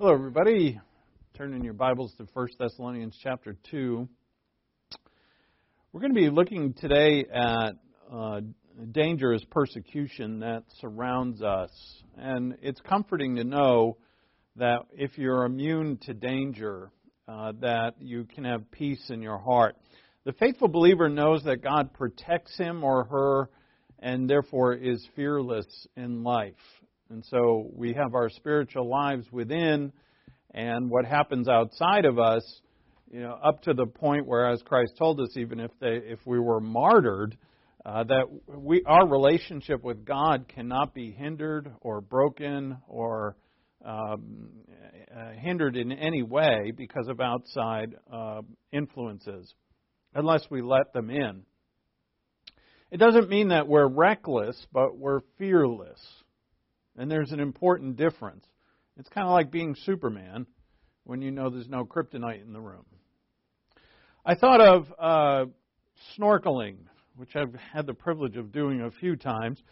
Hello, everybody. Turn in your Bibles to 1 Thessalonians chapter 2. We're going to be looking today at uh, dangerous persecution that surrounds us. And it's comforting to know that if you're immune to danger, uh, that you can have peace in your heart. The faithful believer knows that God protects him or her and therefore is fearless in life. And so we have our spiritual lives within, and what happens outside of us, you know, up to the point where, as Christ told us, even if they, if we were martyred, uh, that we our relationship with God cannot be hindered or broken or um, uh, hindered in any way because of outside uh, influences, unless we let them in. It doesn't mean that we're reckless, but we're fearless. And there's an important difference. It's kind of like being Superman when you know there's no kryptonite in the room. I thought of uh, snorkeling, which I've had the privilege of doing a few times.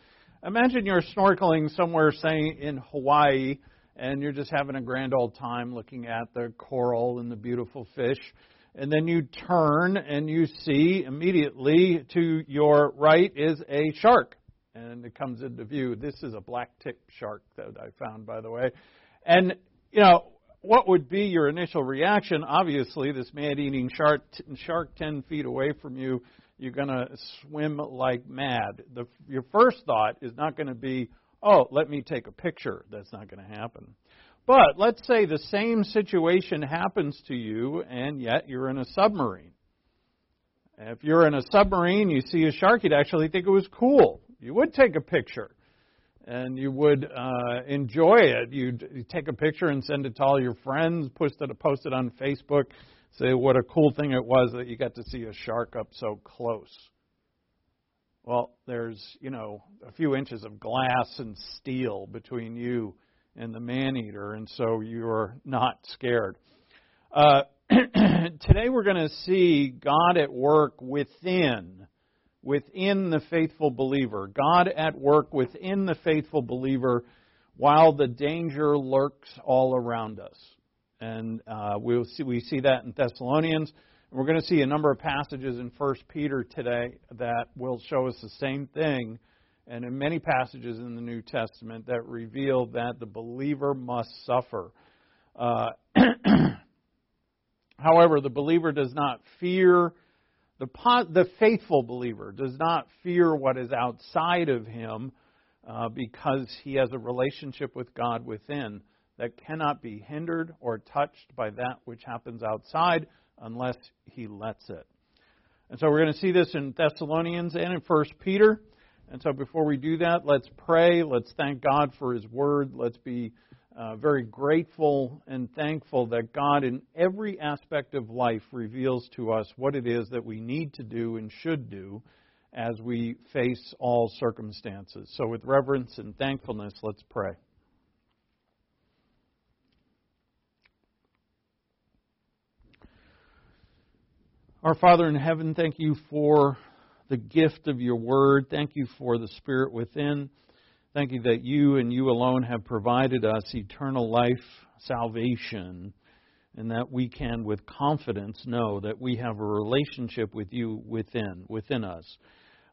Imagine you're snorkeling somewhere, say in Hawaii, and you're just having a grand old time looking at the coral and the beautiful fish. And then you turn and you see immediately to your right is a shark and it comes into view. This is a black tip shark that I found, by the way. And, you know, what would be your initial reaction? Obviously, this man eating shark, shark 10 feet away from you, you're going to swim like mad. The, your first thought is not going to be, oh, let me take a picture. That's not going to happen. But let's say the same situation happens to you, and yet you're in a submarine. If you're in a submarine, you see a shark, you'd actually think it was cool you would take a picture and you would uh, enjoy it. You'd, you'd take a picture and send it to all your friends, post it, post it on Facebook, say what a cool thing it was that you got to see a shark up so close. Well, there's, you know, a few inches of glass and steel between you and the man eater, and so you're not scared. Uh, today we're going to see God at work within within the faithful believer, God at work within the faithful believer while the danger lurks all around us. And uh, we'll see, we see that in Thessalonians. We're going to see a number of passages in 1 Peter today that will show us the same thing, and in many passages in the New Testament that reveal that the believer must suffer. Uh, however, the believer does not fear the, the faithful believer does not fear what is outside of him uh, because he has a relationship with God within that cannot be hindered or touched by that which happens outside unless he lets it. And so we're going to see this in Thessalonians and in 1 Peter. And so before we do that, let's pray. Let's thank God for his word. Let's be uh, very grateful and thankful that God, in every aspect of life, reveals to us what it is that we need to do and should do as we face all circumstances. So, with reverence and thankfulness, let's pray. Our Father in heaven, thank you for the gift of your word. Thank you for the Spirit within. Thank you that you and you alone have provided us eternal life, salvation, and that we can with confidence know that we have a relationship with you within, within us.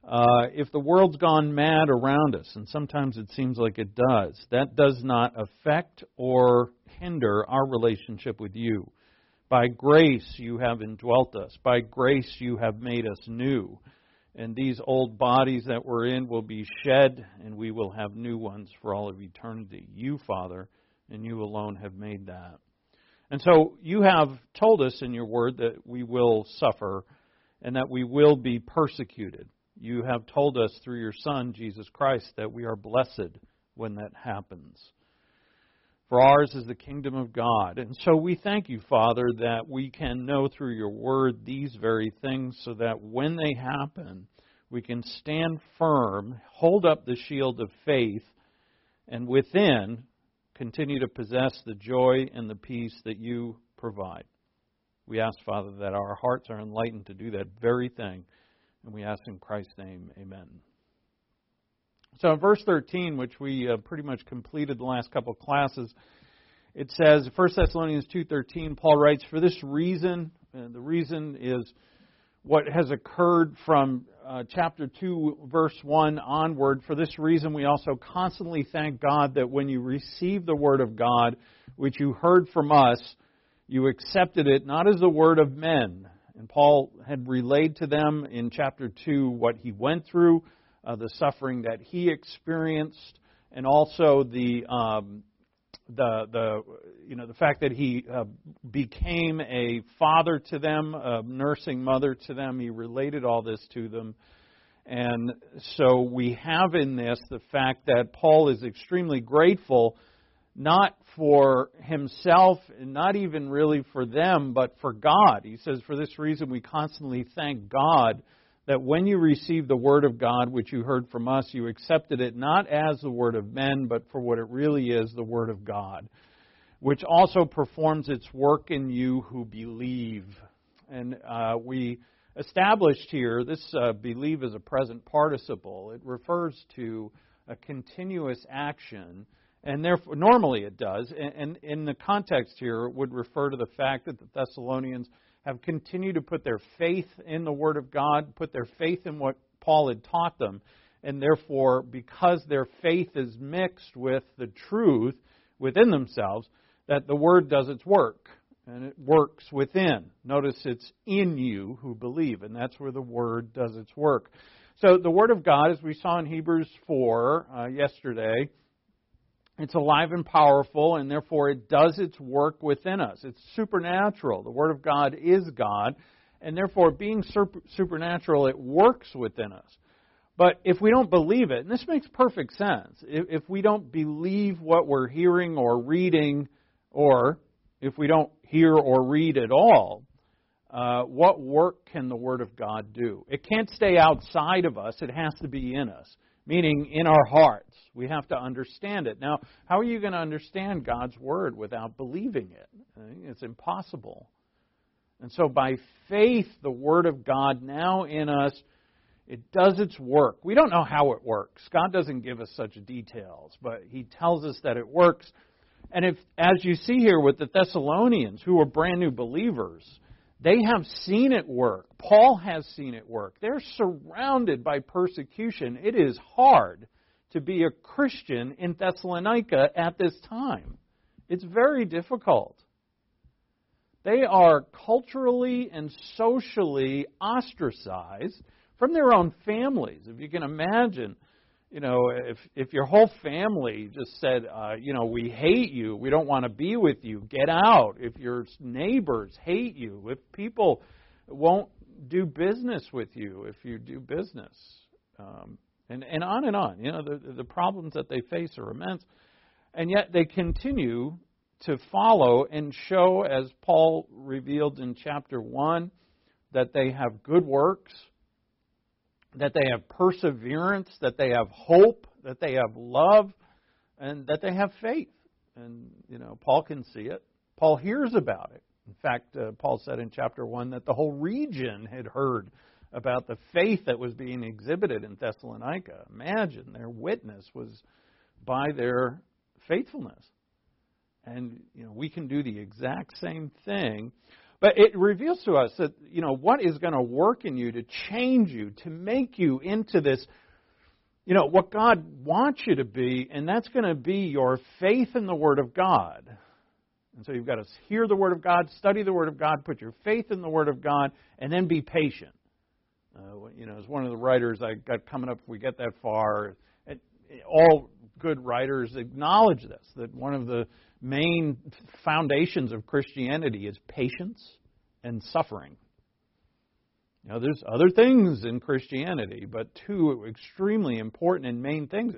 Uh, if the world's gone mad around us, and sometimes it seems like it does, that does not affect or hinder our relationship with you. By grace you have indwelt us. By grace you have made us new and these old bodies that we're in will be shed, and we will have new ones for all of eternity. You, Father, and you alone have made that. And so you have told us in your word that we will suffer and that we will be persecuted. You have told us through your Son, Jesus Christ, that we are blessed when that happens. For ours is the kingdom of God. And so we thank you, Father, that we can know through your word these very things so that when they happen, we can stand firm, hold up the shield of faith, and within continue to possess the joy and the peace that you provide. We ask, Father, that our hearts are enlightened to do that very thing. And we ask in Christ's name, amen. So in verse 13, which we uh, pretty much completed the last couple of classes, it says 1 Thessalonians 2:13 Paul writes for this reason and the reason is what has occurred from uh, chapter 2 verse 1 onward. For this reason we also constantly thank God that when you received the word of God which you heard from us you accepted it not as the word of men. And Paul had relayed to them in chapter 2 what he went through uh, the suffering that he experienced and also the um, the the you know the fact that he uh, became a father to them, a nursing mother to them. He related all this to them, and so we have in this the fact that Paul is extremely grateful, not for himself, and not even really for them, but for God. He says, "For this reason, we constantly thank God." That when you received the word of God, which you heard from us, you accepted it not as the word of men, but for what it really is, the word of God, which also performs its work in you who believe. And uh, we established here this uh, believe is a present participle. It refers to a continuous action. And therefore, normally it does. And, and in the context here, it would refer to the fact that the Thessalonians have continued to put their faith in the Word of God, put their faith in what Paul had taught them. And therefore, because their faith is mixed with the truth within themselves, that the Word does its work. And it works within. Notice it's in you who believe, and that's where the Word does its work. So the Word of God, as we saw in Hebrews 4 uh, yesterday, it's alive and powerful, and therefore it does its work within us. It's supernatural. The Word of God is God, and therefore, being supernatural, it works within us. But if we don't believe it, and this makes perfect sense, if, we don't believe what we're hearing or reading, or if we don't hear or read at all, uh, what work can the Word of God do? It can't stay outside of us, it has to be in us, meaning in our hearts. We have to understand it. Now, how are you going to understand God's Word without believing it? It's impossible. And so, by faith, the Word of God now in us, it does its work. We don't know how it works. God doesn't give us such details, but He tells us that it works. And if, as you see here with the Thessalonians, who are brand new believers, they have seen it work. Paul has seen it work. They're surrounded by persecution. It is hard to be a Christian in Thessalonica at this time. It's very difficult. They are culturally and socially ostracized from their own families. If you can imagine, you know, if if your whole family just said, uh, you know, we hate you, we don't want to be with you, get out. If your neighbors hate you, if people won't do business with you, if you do business, um, and, and on and on. You know, the, the problems that they face are immense. And yet they continue to follow and show, as Paul revealed in chapter 1, that they have good works, that they have perseverance, that they have hope, that they have love, and that they have faith. And, you know, Paul can see it. Paul hears about it. In fact, uh, Paul said in chapter 1 that the whole region had heard about the faith that was being exhibited in Thessalonica. Imagine their witness was by their faithfulness. And you know, we can do the exact same thing. But it reveals to us that, you know, what is going to work in you to change you, to make you into this, you know, what God wants you to be, and that's going to be your faith in the Word of God. And so you've got to hear the Word of God, study the Word of God, put your faith in the Word of God, and then be patient. Uh, you know, as one of the writers I got coming up, if we get that far, and all good writers acknowledge this that one of the main foundations of Christianity is patience and suffering. Now, there's other things in Christianity, but two extremely important and main things.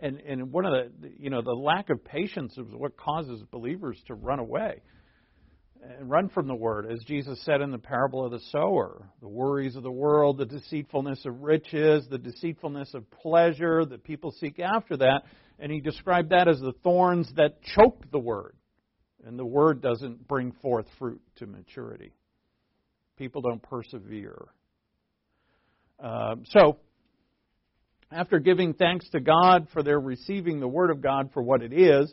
And, and one of the, you know, the lack of patience is what causes believers to run away and run from the word, as Jesus said in the parable of the sower. The worries of the world, the deceitfulness of riches, the deceitfulness of pleasure, that people seek after that. And he described that as the thorns that choke the word. And the word doesn't bring forth fruit to maturity. People don't persevere. Um, so, after giving thanks to God for their receiving the word of God for what it is,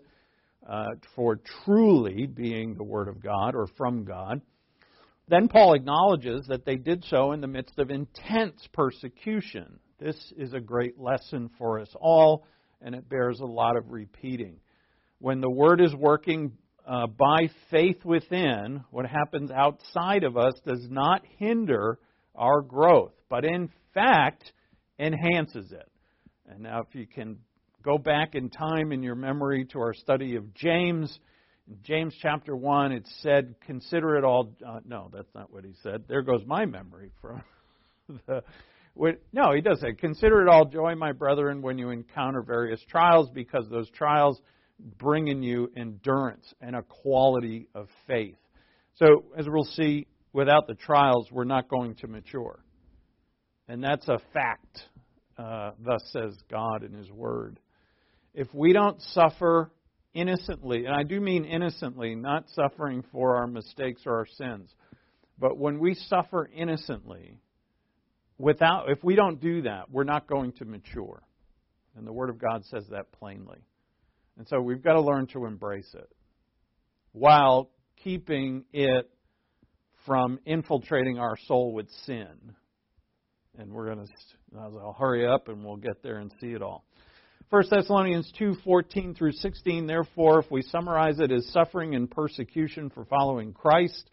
uh, for truly being the Word of God or from God. Then Paul acknowledges that they did so in the midst of intense persecution. This is a great lesson for us all, and it bears a lot of repeating. When the Word is working uh, by faith within, what happens outside of us does not hinder our growth, but in fact enhances it. And now, if you can go back in time in your memory to our study of James, in James chapter 1, it said, Consider it all. Uh, no, that's not what he said. There goes my memory from the. no, he does say, Consider it all joy, my brethren, when you encounter various trials, because those trials bring in you endurance and a quality of faith. So, as we'll see, without the trials, we're not going to mature. And that's a fact, uh, thus says God in His Word. If we don't suffer innocently, and I do mean innocently, not suffering for our mistakes or our sins, but when we suffer innocently, without, if we don't do that, we're not going to mature. And the Word of God says that plainly. And so we've got to learn to embrace it while keeping it from infiltrating our soul with sin. And we're going to, I'll hurry up and we'll get there and see it all. 1 Thessalonians 2:14 through 16 therefore if we summarize it as suffering and persecution for following Christ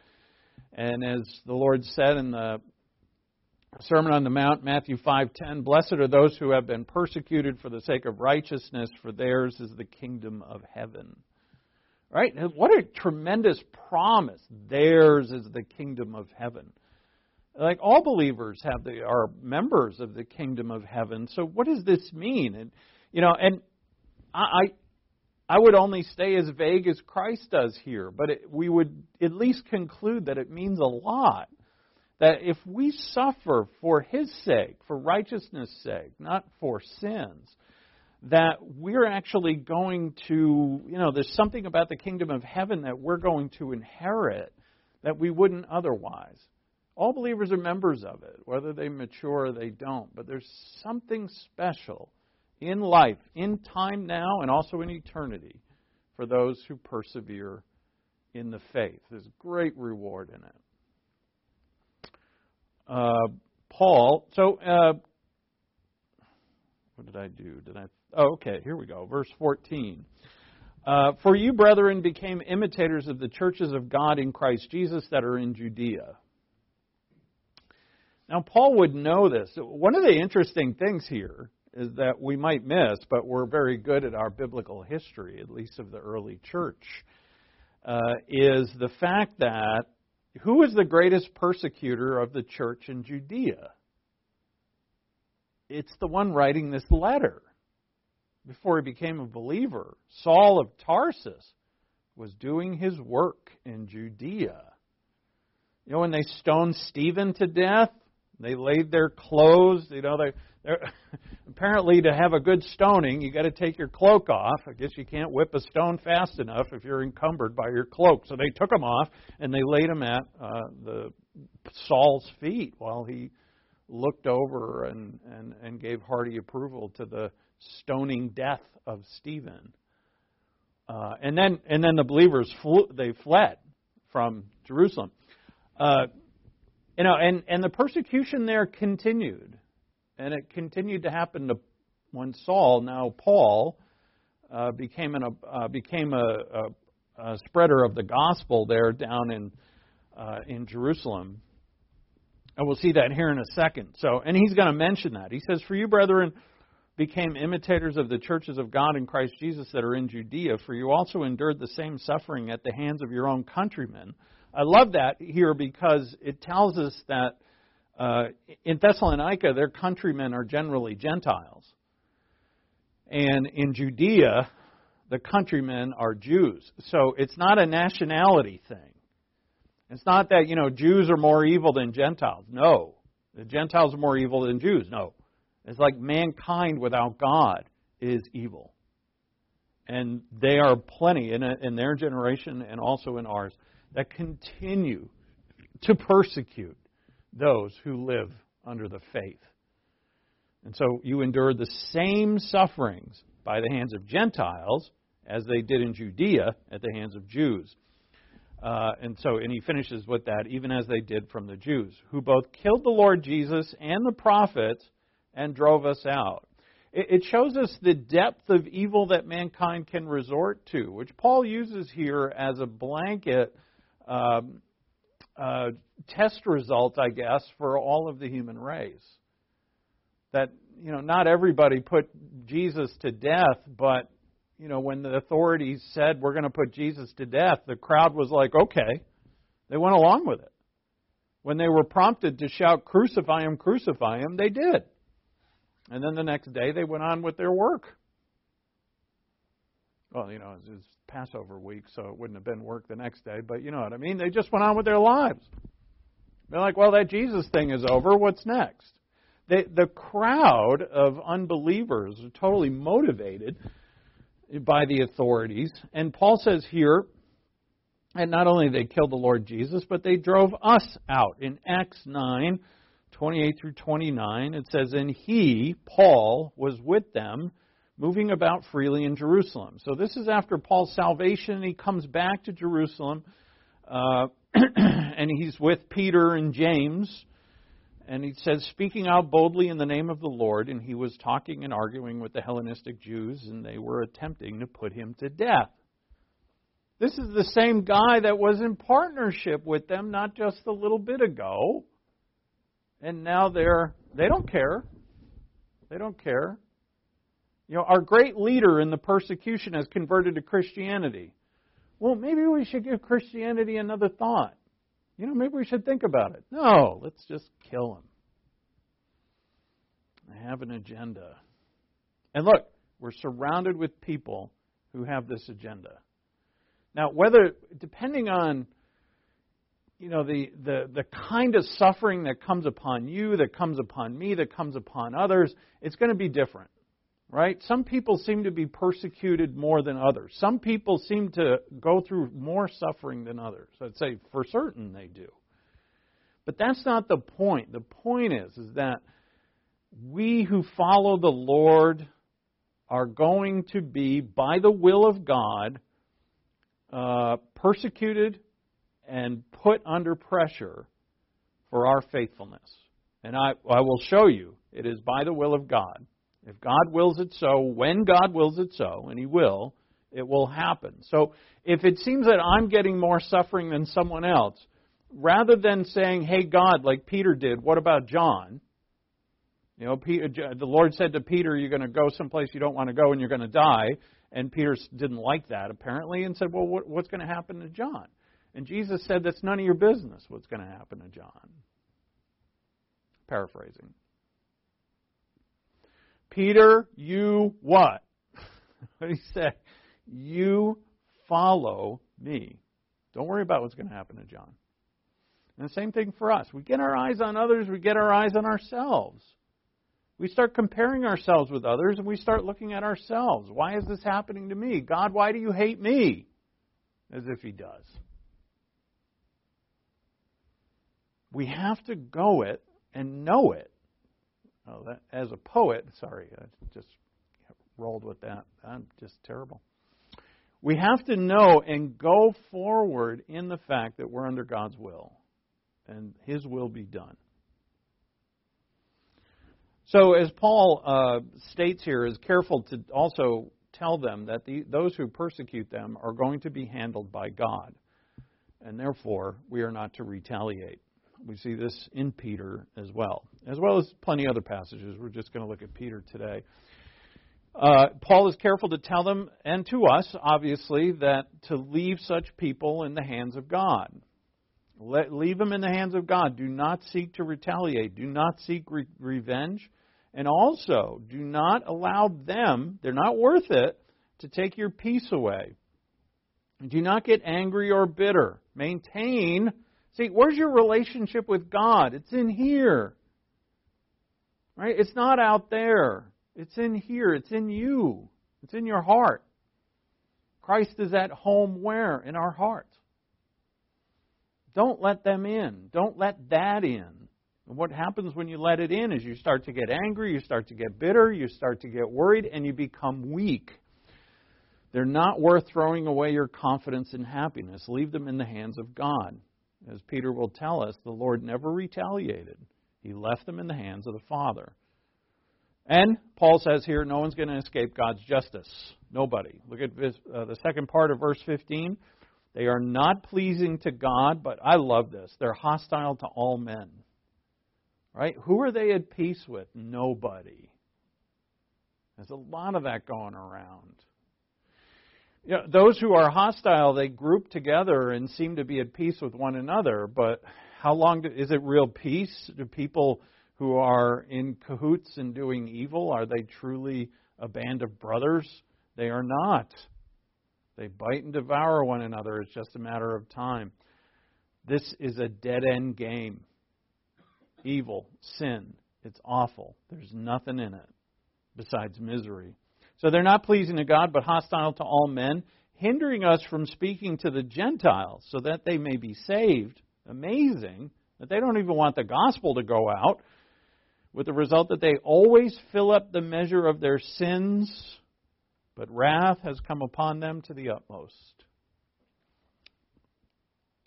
and as the Lord said in the Sermon on the Mount Matthew 5:10 blessed are those who have been persecuted for the sake of righteousness for theirs is the kingdom of heaven. Right? What a tremendous promise. Theirs is the kingdom of heaven. Like all believers have the are members of the kingdom of heaven. So what does this mean? And you know, and I I would only stay as vague as Christ does here, but it, we would at least conclude that it means a lot. That if we suffer for His sake, for righteousness' sake, not for sins, that we're actually going to, you know, there's something about the kingdom of heaven that we're going to inherit that we wouldn't otherwise. All believers are members of it, whether they mature or they don't, but there's something special in life, in time now, and also in eternity for those who persevere in the faith. There's great reward in it. Uh, Paul, so uh, what did I do? Did I Oh, okay, here we go. Verse 14. Uh, For you, brethren, became imitators of the churches of God in Christ Jesus that are in Judea. Now, Paul would know this. One of the interesting things here that we might miss, but we're very good at our biblical history, at least of the early church, uh, is the fact that who was the greatest persecutor of the church in Judea? It's the one writing this letter before he became a believer, Saul of Tarsus was doing his work in Judea. You know, when they stoned Stephen to death, they laid their clothes, you know, they apparently to have a good stoning, you got to take your cloak off. I guess you can't whip a stone fast enough if you're encumbered by your cloak. So they took him off and they laid him at uh, the Saul's feet while he looked over and, and, and gave hearty approval to the stoning death of Stephen. Uh, and then and then the believers they fled from Jerusalem. Uh, you know, and and the persecution there continued, and it continued to happen to when Saul, now Paul, uh, became an uh, became a, a, a, spreader of the gospel there down in uh, in Jerusalem. And we'll see that here in a second. So, and he's going to mention that. He says, "For you, brethren." became imitators of the churches of God in Christ Jesus that are in Judea, for you also endured the same suffering at the hands of your own countrymen. I love that here because it tells us that uh, in Thessalonica, their countrymen are generally Gentiles. And in Judea, the countrymen are Jews. So it's not a nationality thing. It's not that, you know, Jews are more evil than Gentiles. No. The Gentiles are more evil than Jews. No. It's like mankind without God is evil. And they are plenty in, a, in their generation and also in ours that continue to persecute those who live under the faith. And so you endured the same sufferings by the hands of Gentiles as they did in Judea at the hands of Jews. Uh, and so, and he finishes with that, even as they did from the Jews, who both killed the Lord Jesus and the prophets and drove us out. It, it shows us the depth of evil that mankind can resort to, which Paul uses here as a blanket um, uh, test result, I guess, for all of the human race. That, you know, not everybody put Jesus to death, but you know, when the authorities said we're going to put Jesus to death, the crowd was like, okay. They went along with it. When they were prompted to shout, crucify him, crucify him, they did. And then the next day they went on with their work. Well, you know, it was Passover week, so it wouldn't have been work the next day, but you know what I mean? They just went on with their lives. They're like, well, that Jesus thing is over. What's next? They, the crowd of unbelievers are totally motivated by the authorities. And Paul says here, and not only they killed the Lord Jesus, but they drove us out. In Acts 9, 28 through 29, it says, And he, Paul, was with them, moving about freely in Jerusalem. So this is after Paul's salvation. He comes back to Jerusalem, uh, and he's with Peter and James. And he says, speaking out boldly in the name of the Lord, and he was talking and arguing with the Hellenistic Jews, and they were attempting to put him to death. This is the same guy that was in partnership with them not just a little bit ago. And now they're they don't care. They don't care. You know, our great leader in the persecution has converted to Christianity. Well, maybe we should give Christianity another thought. You know, maybe we should think about it. No, let's just kill him. I have an agenda. And look, we're surrounded with people who have this agenda. Now, whether, depending on, you know, the, the, the kind of suffering that comes upon you, that comes upon me, that comes upon others, it's going to be different right? Some people seem to be persecuted more than others. Some people seem to go through more suffering than others. I'd say for certain they do. But that's not the point. The point is, is that we who follow the Lord are going to be, by the will of God, uh, persecuted and put under pressure for our faithfulness. And I, I will show you it is by the will of God. If God wills it so, when God wills it so, and He will, it will happen. So if it seems that I'm getting more suffering than someone else, rather than saying, hey, God, like Peter did, what about John? You know, Peter, the Lord said to Peter, you're going to go someplace you don't want to go and you're going to die. And Peter didn't like that, apparently, and said, well, what, what's going to happen to John? And Jesus said, that's none of your business what's going to happen to John. Paraphrasing. Peter, you what? what he say? You follow me. Don't worry about what's going to happen to John. And the same thing for us. We get our eyes on others, we get our eyes on ourselves. We start comparing ourselves with others and we start looking at ourselves. Why is this happening to me? God, why do you hate me? As if He does. We have to go it and know it Oh, that, as a poet, sorry, I just rolled with that. I'm just terrible. We have to know and go forward in the fact that we're under God's will, and His will be done. So, as Paul uh, states here, is careful to also tell them that the, those who persecute them are going to be handled by God, and therefore we are not to retaliate. We see this in Peter as well, as well as plenty other passages. We're just going to look at Peter today. Uh, Paul is careful to tell them, and to us, obviously, that to leave such people in the hands of God. Let, leave them in the hands of God. Do not seek to retaliate. Do not seek re- revenge. And also, do not allow them, they're not worth it, to take your peace away. Do not get angry or bitter. Maintain See, where's your relationship with God? It's in here. Right? It's not out there. It's in here. It's in you. It's in your heart. Christ is at home where? In our hearts. Don't let them in. Don't let that in. And what happens when you let it in is you start to get angry, you start to get bitter, you start to get worried, and you become weak. They're not worth throwing away your confidence and happiness. Leave them in the hands of God. As Peter will tell us, the Lord never retaliated, He left them in the hands of the Father. And Paul says here, no one's going to escape God's justice. Nobody. Look at this, uh, the second part of verse 15. They are not pleasing to God, but I love this. They're hostile to all men. Right? Who are they at peace with? Nobody. There's a lot of that going around. You know, those who are hostile, they group together and seem to be at peace with one another, but how long do, is it real peace? Do people who are in cahoots and doing evil, are they truly a band of brothers? They are not. They bite and devour one another. It's just a matter of time. This is a dead end game. Evil, sin, it's awful. There's nothing in it besides misery. So they're not pleasing to God, but hostile to all men, hindering us from speaking to the Gentiles so that they may be saved. Amazing that they don't even want the gospel to go out, with the result that they always fill up the measure of their sins, but wrath has come upon them to the utmost.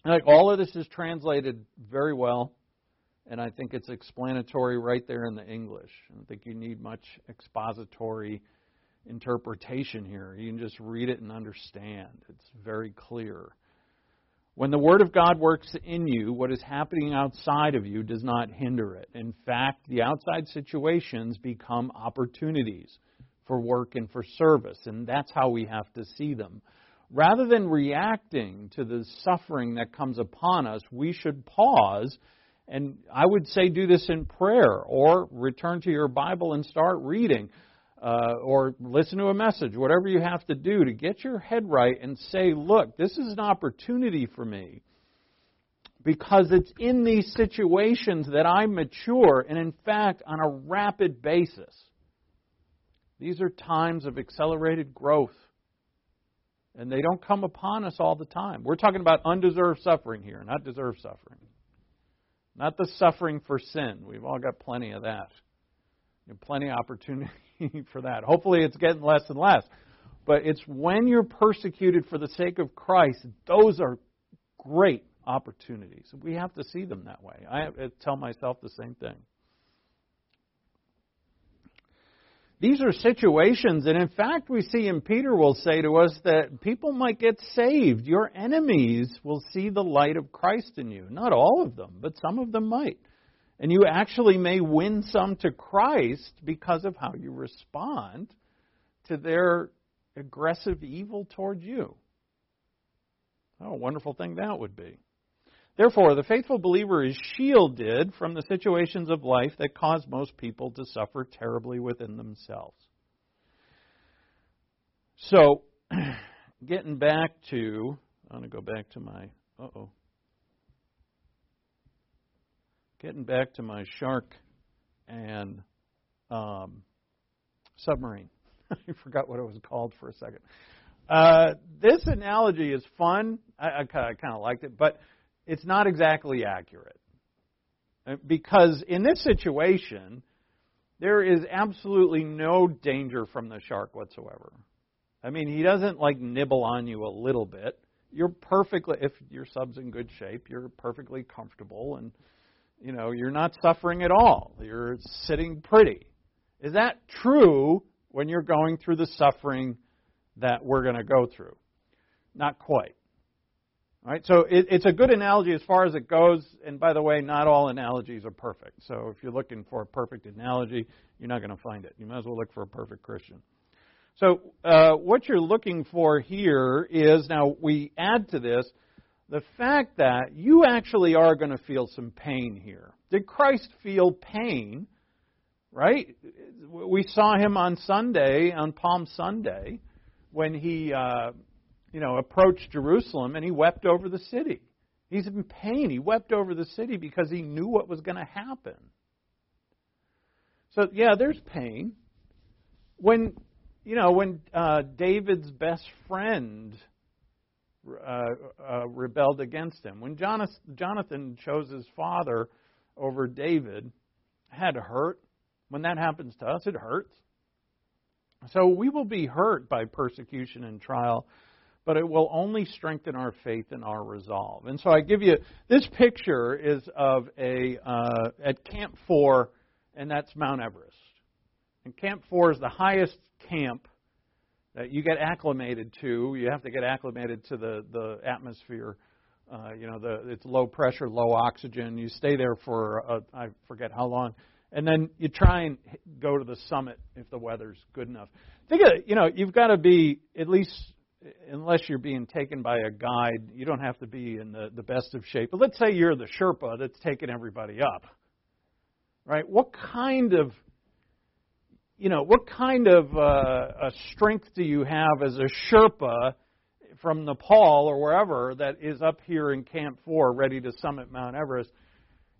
Like all of this is translated very well, and I think it's explanatory right there in the English. I don't think you need much expository interpretation here. You can just read it and understand. It's very clear. When the Word of God works in you, what is happening outside of you does not hinder it. In fact, the outside situations become opportunities for work and for service, and that's how we have to see them. Rather than reacting to the suffering that comes upon us, we should pause and I would say do this in prayer or return to your Bible and start reading uh, or listen to a message, whatever you have to do to get your head right and say, look, this is an opportunity for me. Because it's in these situations that I mature, and in fact, on a rapid basis. These are times of accelerated growth. And they don't come upon us all the time. We're talking about undeserved suffering here, not deserved suffering. Not the suffering for sin. We've all got plenty of that. plenty of opportunity for that. Hopefully, it's getting less and less. But it's when you're persecuted for the sake of Christ, those are great opportunities. We have to see them that way. I uh, tell myself the same thing. These are situations, and in fact, we see, and Peter will say to us that people might get saved. Your enemies will see the light of Christ in you. Not all of them, but some of them might. And you actually may win some to Christ because of how you respond to their aggressive evil toward you. Oh, a wonderful thing that would be. Therefore, the faithful believer is shielded from the situations of life that cause most people to suffer terribly within themselves. So, getting back to, I'm going to go back to my, uh oh. Getting back to my shark and um, submarine. I forgot what it was called for a second. Uh, this analogy is fun. I, I, kind of liked it, but it's not exactly accurate. Uh, because in this situation, there is absolutely no danger from the shark whatsoever. I mean, he doesn't like nibble on you a little bit. You're perfectly, if your sub's in good shape, you're perfectly comfortable and you know, you're not suffering at all. You're sitting pretty. Is that true when you're going through the suffering that we're going to go through? Not quite. All right, so it, it's a good analogy as far as it goes. And by the way, not all analogies are perfect. So if you're looking for a perfect analogy, you're not going to find it. You might as well look for a perfect Christian. So uh, what you're looking for here is now we add to this the fact that you actually are going to feel some pain here. Did Christ feel pain? Right? We saw him on Sunday, on Palm Sunday, when he, uh, you know, approached Jerusalem and he wept over the city. He's in pain. He wept over the city because he knew what was going to happen. So yeah, there's pain. When you know when uh, David's best friend uh, uh, rebelled against him. When Jonathan chose his father over David, had hurt. When that happens to us, it hurts. So we will be hurt by persecution and trial, but it will only strengthen our faith and our resolve. And so I give you this picture is of a uh, at Camp Four, and that's Mount Everest. And Camp Four is the highest camp that you get acclimated to. You have to get acclimated to the the atmosphere. Uh, you know, the it's low pressure, low oxygen. You stay there for uh, I forget how long and then you try and go to the summit if the weather's good enough. Think of it, you know, you've got to be at least unless you're being taken by a guide, you don't have to be in the, the best of shape. But let's say you're the Sherpa that's taking everybody up. Right? What kind of you know, what kind of uh, strength do you have as a Sherpa from Nepal or wherever that is up here in Camp 4 ready to summit Mount Everest?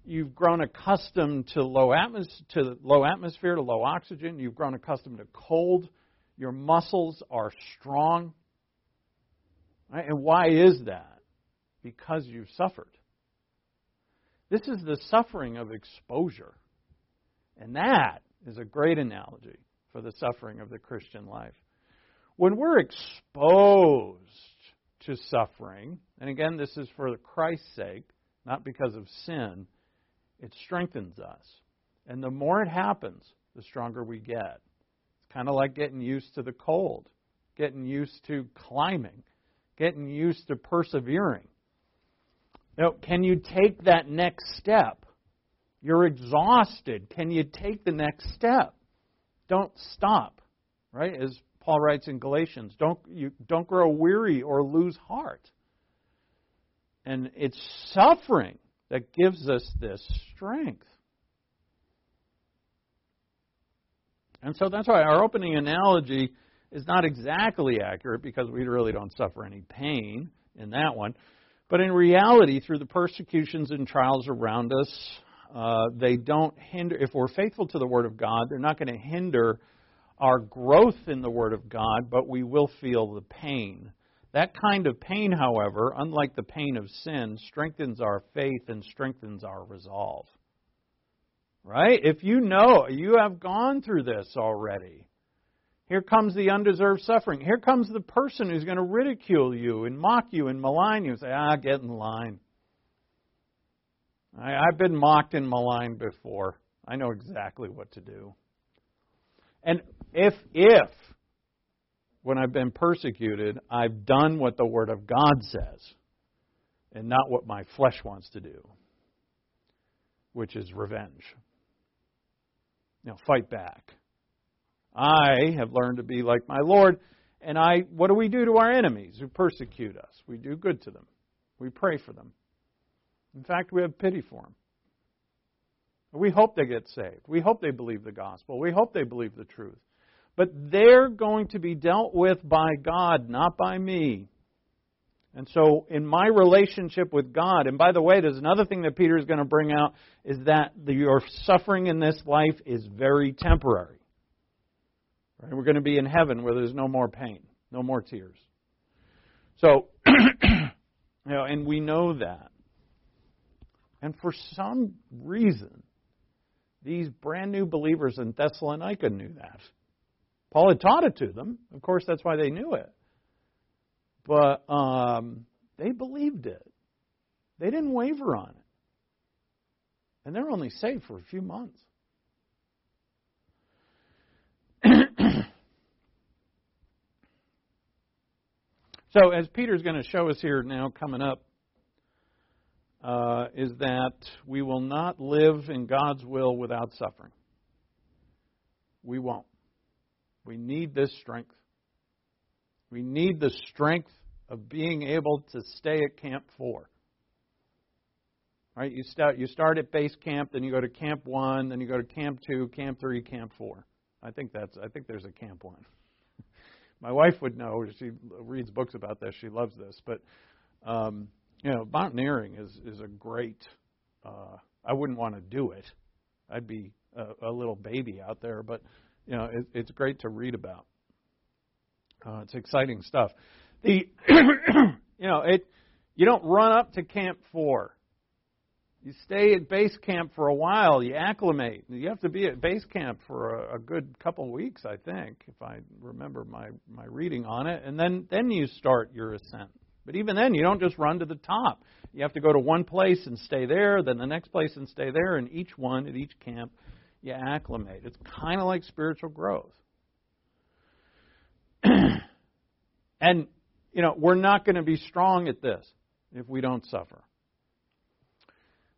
You've grown accustomed to low, atmos- to low atmosphere, to low oxygen. You've grown accustomed to cold. Your muscles are strong. Right? And why is that? Because you've suffered. This is the suffering of exposure. And that is a great analogy for the suffering of the Christian life. When we're exposed to suffering, and again, this is for the Christ's sake, not because of sin, it strengthens us. And the more it happens, the stronger we get. It's kind of like getting used to the cold, getting used to climbing, getting used to persevering. Now, can you take that next step? You're exhausted. Can you take the next step? Don't stop, right? As Paul writes in Galatians, don't you don't grow weary or lose heart. And it's suffering that gives us this strength. And so that's why our opening analogy is not exactly accurate because we really don't suffer any pain in that one. But in reality, through the persecutions and trials around us, uh, they don't hinder, if we're faithful to the Word of God, they're not going to hinder our growth in the Word of God, but we will feel the pain that kind of pain, however, unlike the pain of sin, strengthens our faith and strengthens our resolve. Right? If you know you have gone through this already, here comes the undeserved suffering. Here comes the person who's going to ridicule you and mock you and malign you and say, ah, get in line. I, I've been mocked and maligned before. I know exactly what to do. And if, if when I've been persecuted, I've done what the Word of God says and not what my flesh wants to do, which is revenge. Now, fight back. I have learned to be like my Lord, and I what do we do to our enemies who persecute us? We do good to them. We pray for them. In fact, we have pity for them. We hope they get saved. We hope they believe the gospel. We hope they believe the truth. But they're going to be dealt with by God, not by me. And so, in my relationship with God, and by the way, there's another thing that Peter is going to bring out is that the, your suffering in this life is very temporary. Right? We're going to be in heaven where there's no more pain, no more tears. So, you know, and we know that. And for some reason, these brand new believers in Thessalonica knew that. Paul had taught it to them. Of course, that's why they knew it. But um, they believed it. They didn't waver on it. And they're only saved for a few months. so, as Peter's going to show us here now, coming up, uh, is that we will not live in God's will without suffering. We won't. We need this strength. We need the strength of being able to stay at Camp 4. Right? You start you start at base camp, then you go to camp 1, then you go to camp 2, camp 3, camp 4. I think that's I think there's a camp 1. My wife would know. She reads books about this. She loves this, but um, you know, mountaineering is is a great. Uh, I wouldn't want to do it. I'd be a, a little baby out there, but you know, it, it's great to read about. Uh, it's exciting stuff. The, you know, it, you don't run up to Camp Four. You stay at base camp for a while. You acclimate. You have to be at base camp for a, a good couple weeks, I think, if I remember my, my reading on it. And then, then you start your ascent. But even then, you don't just run to the top. You have to go to one place and stay there, then the next place and stay there, and each one at each camp you acclimate. It's kind of like spiritual growth. and, you know, we're not going to be strong at this if we don't suffer.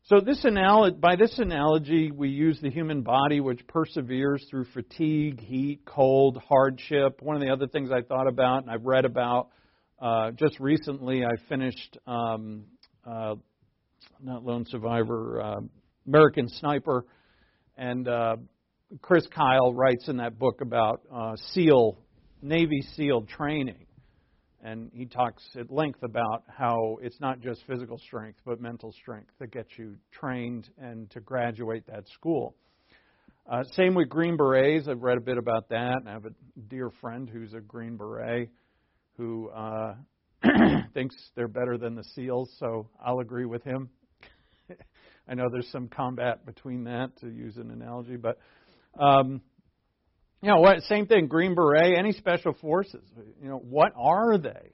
So this analogy, by this analogy, we use the human body which perseveres through fatigue, heat, cold, hardship. One of the other things I thought about and I've read about uh, just recently, I finished um, uh, not Lone Survivor, uh, American Sniper, and uh, Chris Kyle writes in that book about uh, SEAL, Navy SEAL training. And he talks at length about how it's not just physical strength, but mental strength that gets you trained and to graduate that school. Same with Green Berets. I've read a bit about that. And I have a dear friend who's a Green Beret who uh, thinks they're better than the SEALs, so I'll agree with him. I know there's some combat between that, to use an analogy, but um, you know what? Same thing. Green Beret, any special forces. You know what are they?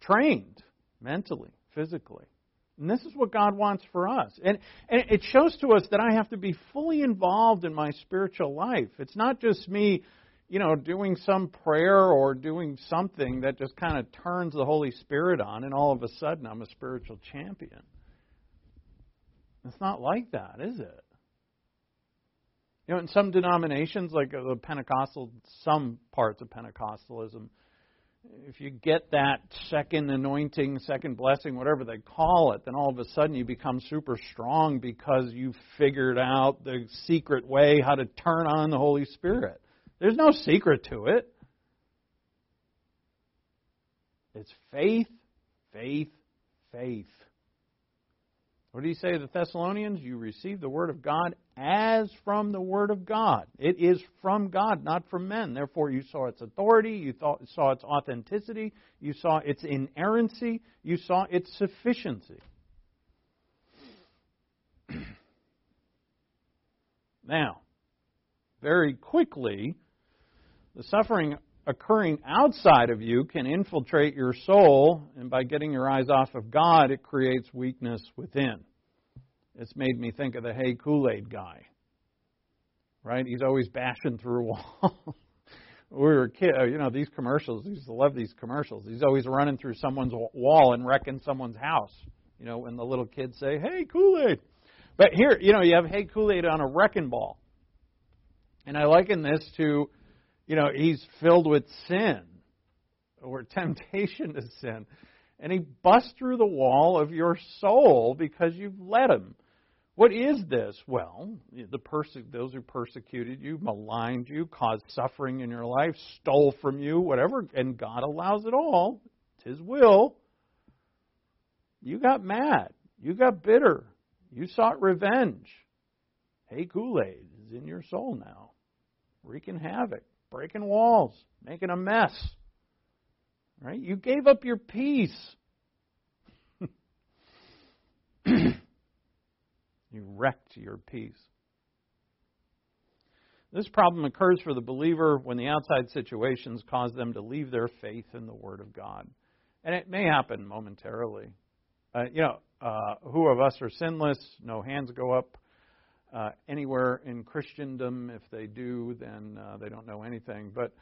Trained mentally, physically. And this is what God wants for us. And, and it shows to us that I have to be fully involved in my spiritual life. It's not just me, you know, doing some prayer or doing something that just kind of turns the Holy Spirit on and all of a sudden I'm a spiritual champion. It's not like that, is it? You know, in some denominations, like uh, the Pentecostal, some parts of Pentecostalism, if you get that second anointing, second blessing, whatever they call it, then all of a sudden you become super strong because you figured out the secret way how to turn on the Holy Spirit. There's no secret to it. It's faith, faith, faith. What did he say to the Thessalonians? You receive the Word of God as from the Word of God. It is from God, not from men. Therefore, you saw its authority, you saw its authenticity, you saw its inerrancy, you saw its sufficiency. now, very quickly, the suffering occurring outside of you can infiltrate your soul, and by getting your eyes off of God, it creates weakness within. It's made me think of the Hey Kool Aid guy. Right? He's always bashing through a wall. we were kid, you know, these commercials. We used to love these commercials. He's always running through someone's wall and wrecking someone's house. You know, when the little kids say, "Hey Kool Aid," but here, you know, you have Hey Kool Aid on a wrecking ball, and I liken this to you know, he's filled with sin or temptation to sin. And he busts through the wall of your soul because you've let him. What is this? Well, the perse- those who persecuted you, maligned you, caused suffering in your life, stole from you, whatever, and God allows it all. It's His will. You got mad. You got bitter. You sought revenge. Hey, Kool Aid is in your soul now, wreaking havoc breaking walls, making a mess. Right? You gave up your peace. you wrecked your peace. This problem occurs for the believer when the outside situations cause them to leave their faith in the Word of God. And it may happen momentarily. Uh, you know, uh, who of us are sinless? No hands go up uh, anywhere in Christendom. If they do, then uh, they don't know anything. But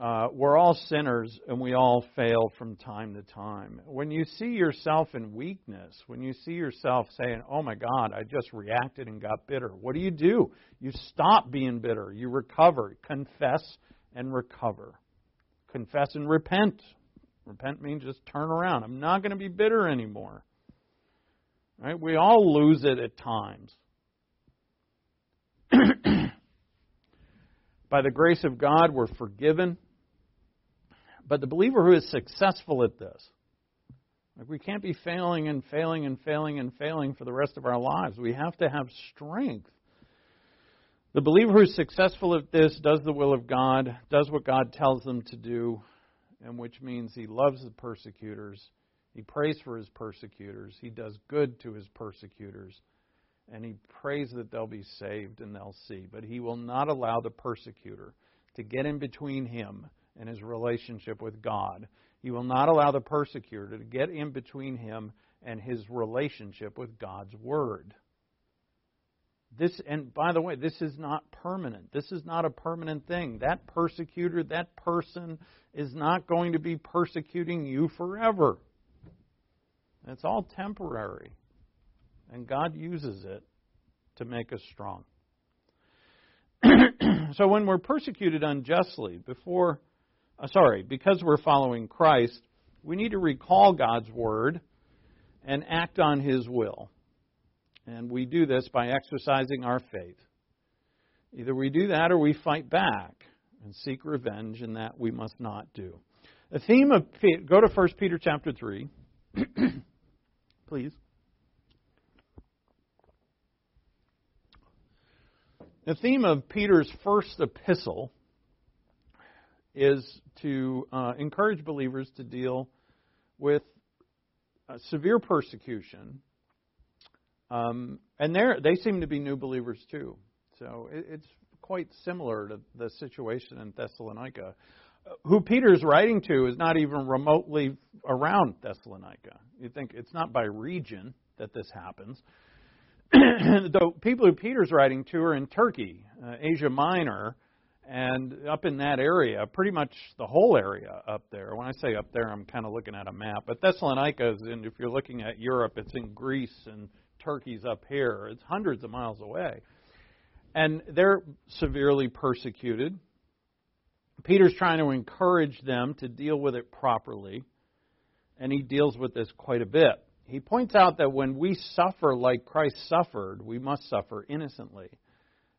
uh, we're all sinners and we all fail from time to time. When you see yourself in weakness, when you see yourself saying, Oh my God, I just reacted and got bitter, what do you do? You stop being bitter. You recover. Confess and recover. Confess and repent. Repent means just turn around. I'm not going to be bitter anymore. Right? We all lose it at times. By the grace of God, we're forgiven. But the believer who is successful at this, like we can't be failing and failing and failing and failing for the rest of our lives. We have to have strength. The believer who is successful at this does the will of God, does what God tells them to do, and which means he loves the persecutors, he prays for his persecutors, he does good to his persecutors, and he prays that they'll be saved and they'll see. But he will not allow the persecutor to get in between him and his relationship with God. He will not allow the persecutor to get in between him and his relationship with God's Word. This, and by the way, this is not permanent. This is not a permanent thing. That persecutor, that person, is not going to be persecuting you forever. It's all temporary. And God uses it to make us strong. so when we're persecuted unjustly, before, uh, sorry, because we're following Christ, we need to recall God's word and act on His will. And we do this by exercising our faith. Either we do that or we fight back and seek revenge, and that we must not do. The theme of go to 1 Peter chapter 3, please. The theme of Peter's first epistle is to uh, encourage believers to deal with uh, severe persecution. Um, and they seem to be new believers too. So it, it's quite similar to the situation in Thessalonica. Uh, who Peter's writing to is not even remotely around Thessalonica. You think it's not by region that this happens. the people who Peter's writing to are in Turkey, uh, Asia Minor, and up in that area, pretty much the whole area up there. When I say up there, I'm kind of looking at a map. But Thessalonica is in, if you're looking at Europe, it's in Greece, and Turkey's up here. It's hundreds of miles away. And they're severely persecuted. Peter's trying to encourage them to deal with it properly, and he deals with this quite a bit. He points out that when we suffer like Christ suffered, we must suffer innocently.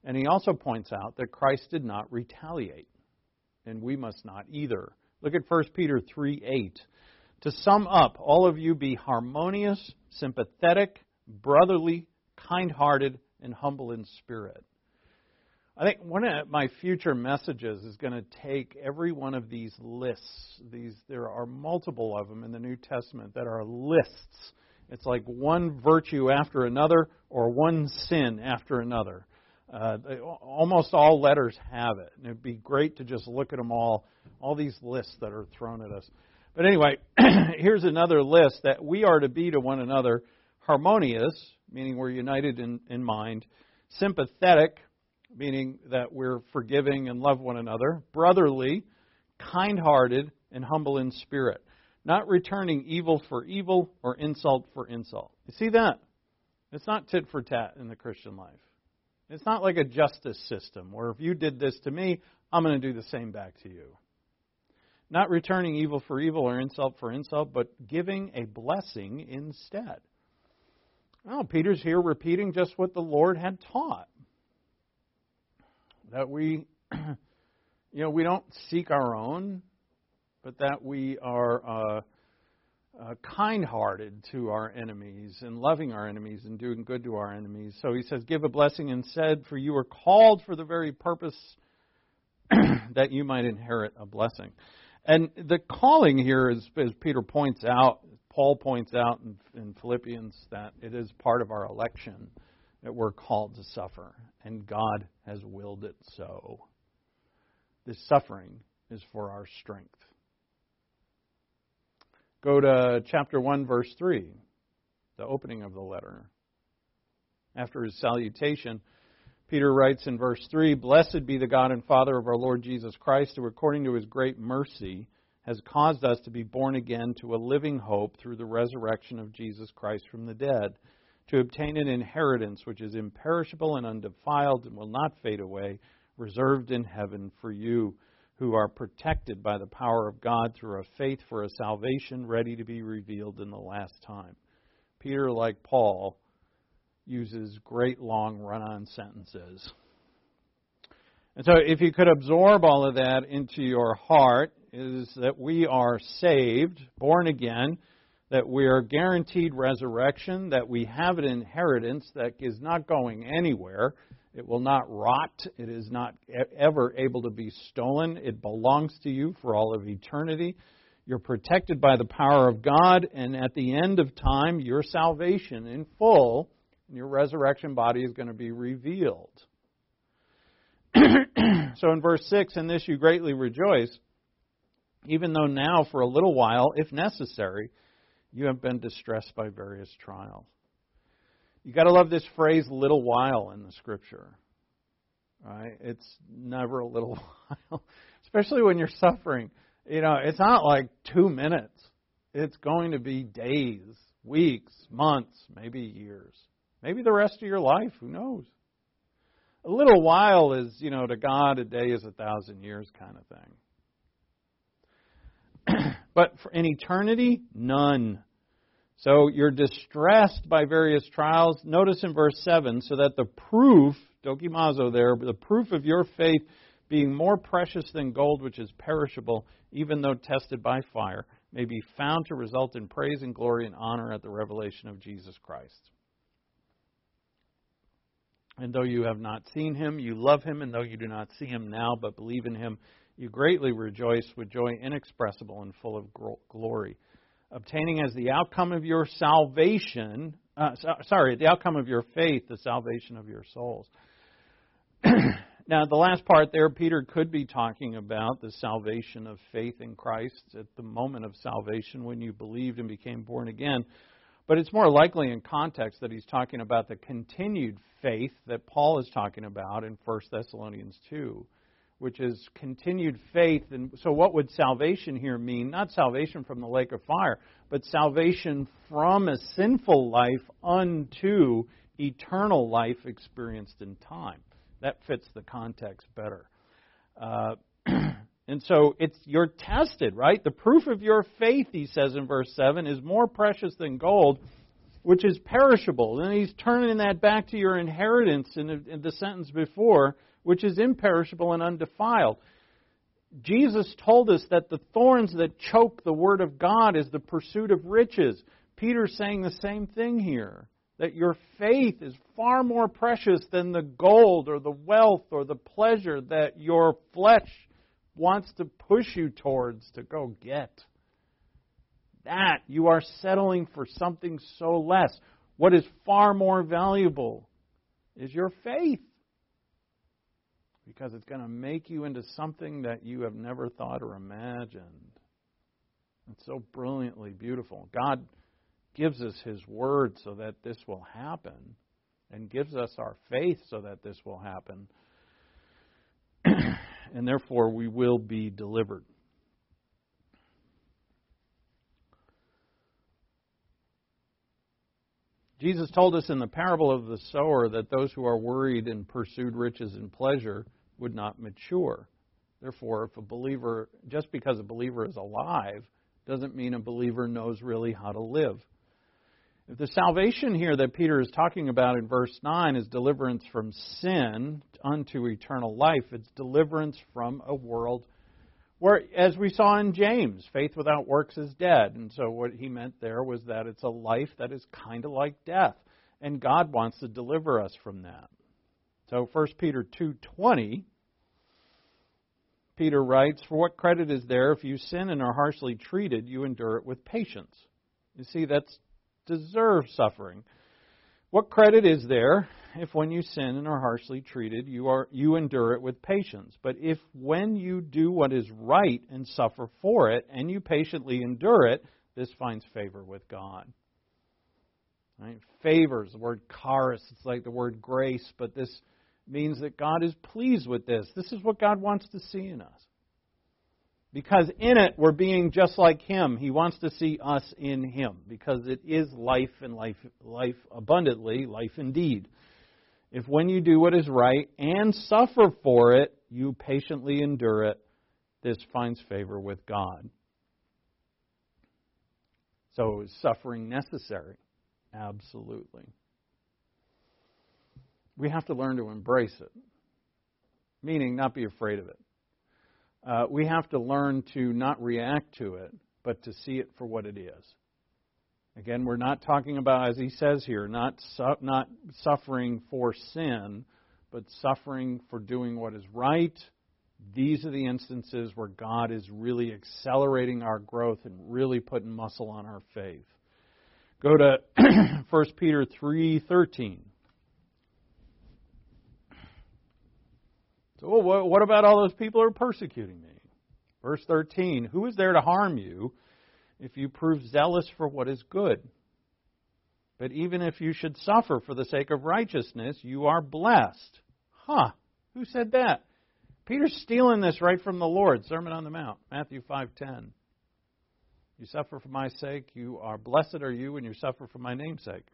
And he also points out that Christ did not retaliate, and we must not either. Look at 1 Peter 3 8. To sum up, all of you be harmonious, sympathetic, brotherly, kind hearted, and humble in spirit. I think one of my future messages is going to take every one of these lists. These there are multiple of them in the New Testament that are lists. It's like one virtue after another or one sin after another. Uh, almost all letters have it. And it'd be great to just look at them all, all these lists that are thrown at us. But anyway, here's another list that we are to be to one another harmonious, meaning we're united in, in mind, sympathetic, meaning that we're forgiving and love one another, brotherly, kind hearted, and humble in spirit, not returning evil for evil or insult for insult. You see that? It's not tit for tat in the Christian life. It's not like a justice system where if you did this to me, I'm going to do the same back to you. Not returning evil for evil or insult for insult, but giving a blessing instead. Well, Peter's here repeating just what the Lord had taught. That we, you know, we don't seek our own, but that we are uh, uh, kind hearted to our enemies and loving our enemies and doing good to our enemies. So he says, Give a blessing and said, For you are called for the very purpose that you might inherit a blessing. And the calling here is, as Peter points out, Paul points out in, in Philippians, that it is part of our election that we're called to suffer, and God has willed it so. This suffering is for our strength. Go to chapter 1, verse 3, the opening of the letter. After his salutation, Peter writes in verse 3 Blessed be the God and Father of our Lord Jesus Christ, who according to his great mercy has caused us to be born again to a living hope through the resurrection of Jesus Christ from the dead, to obtain an inheritance which is imperishable and undefiled and will not fade away, reserved in heaven for you who are protected by the power of God through a faith for a salvation ready to be revealed in the last time. Peter, like Paul, uses great long run on sentences. And so, if you could absorb all of that into your heart, is that we are saved, born again, that we are guaranteed resurrection, that we have an inheritance that is not going anywhere, it will not rot. It is not ever able to be stolen. It belongs to you for all of eternity. You're protected by the power of God, and at the end of time, your salvation in full and your resurrection body is going to be revealed. so in verse 6, in this you greatly rejoice, even though now for a little while, if necessary, you have been distressed by various trials. You got to love this phrase little while in the scripture. Right? It's never a little while, especially when you're suffering. You know, it's not like 2 minutes. It's going to be days, weeks, months, maybe years. Maybe the rest of your life, who knows? A little while is, you know, to God a day is a thousand years kind of thing. but for an eternity, none. So you're distressed by various trials. Notice in verse 7 so that the proof, dokimazo there, the proof of your faith being more precious than gold which is perishable, even though tested by fire, may be found to result in praise and glory and honor at the revelation of Jesus Christ. And though you have not seen him, you love him, and though you do not see him now, but believe in him, you greatly rejoice with joy inexpressible and full of glory, obtaining as the outcome of your salvation, uh, sorry, the outcome of your faith, the salvation of your souls. now, the last part there, Peter could be talking about the salvation of faith in Christ at the moment of salvation when you believed and became born again. But it's more likely in context that he's talking about the continued faith that Paul is talking about in 1 Thessalonians 2, which is continued faith. And so, what would salvation here mean? Not salvation from the lake of fire, but salvation from a sinful life unto eternal life experienced in time. That fits the context better. Uh, and so it's you're tested, right? The proof of your faith, he says in verse 7, is more precious than gold, which is perishable. And he's turning that back to your inheritance in the, in the sentence before, which is imperishable and undefiled. Jesus told us that the thorns that choke the word of God is the pursuit of riches. Peter's saying the same thing here that your faith is far more precious than the gold or the wealth or the pleasure that your flesh wants to push you towards to go get. That you are settling for something so less. What is far more valuable is your faith. Because it's going to make you into something that you have never thought or imagined. It's so brilliantly beautiful. God gives us His Word so that this will happen, and gives us our faith so that this will happen and therefore we will be delivered. Jesus told us in the parable of the sower that those who are worried and pursued riches and pleasure would not mature. Therefore, if a believer, just because a believer is alive, doesn't mean a believer knows really how to live. If the salvation here that Peter is talking about in verse 9 is deliverance from sin unto eternal life, it's deliverance from a world where, as we saw in James, faith without works is dead. And so what he meant there was that it's a life that is kind of like death. And God wants to deliver us from that. So 1 Peter 2.20, Peter writes, For what credit is there if you sin and are harshly treated, you endure it with patience? You see, that's deserve suffering. What credit is there if when you sin and are harshly treated, you, are, you endure it with patience? But if when you do what is right and suffer for it, and you patiently endure it, this finds favor with God. Right? Favor is the word charis. It's like the word grace, but this means that God is pleased with this. This is what God wants to see in us. Because in it, we're being just like Him. He wants to see us in Him because it is life and life, life abundantly, life indeed. If when you do what is right and suffer for it, you patiently endure it, this finds favor with God. So is suffering necessary? Absolutely. We have to learn to embrace it, meaning not be afraid of it uh, we have to learn to not react to it, but to see it for what it is. Again, we're not talking about, as he says here, not su- not suffering for sin, but suffering for doing what is right. These are the instances where God is really accelerating our growth and really putting muscle on our faith. Go to 1 Peter 3:13. Oh, so what about all those people who are persecuting me? Verse 13, who is there to harm you if you prove zealous for what is good? But even if you should suffer for the sake of righteousness, you are blessed. Huh. Who said that? Peter's stealing this right from the Lord, Sermon on the Mount, Matthew 5:10. You suffer for my sake, you are blessed are you when you suffer for my name's sake.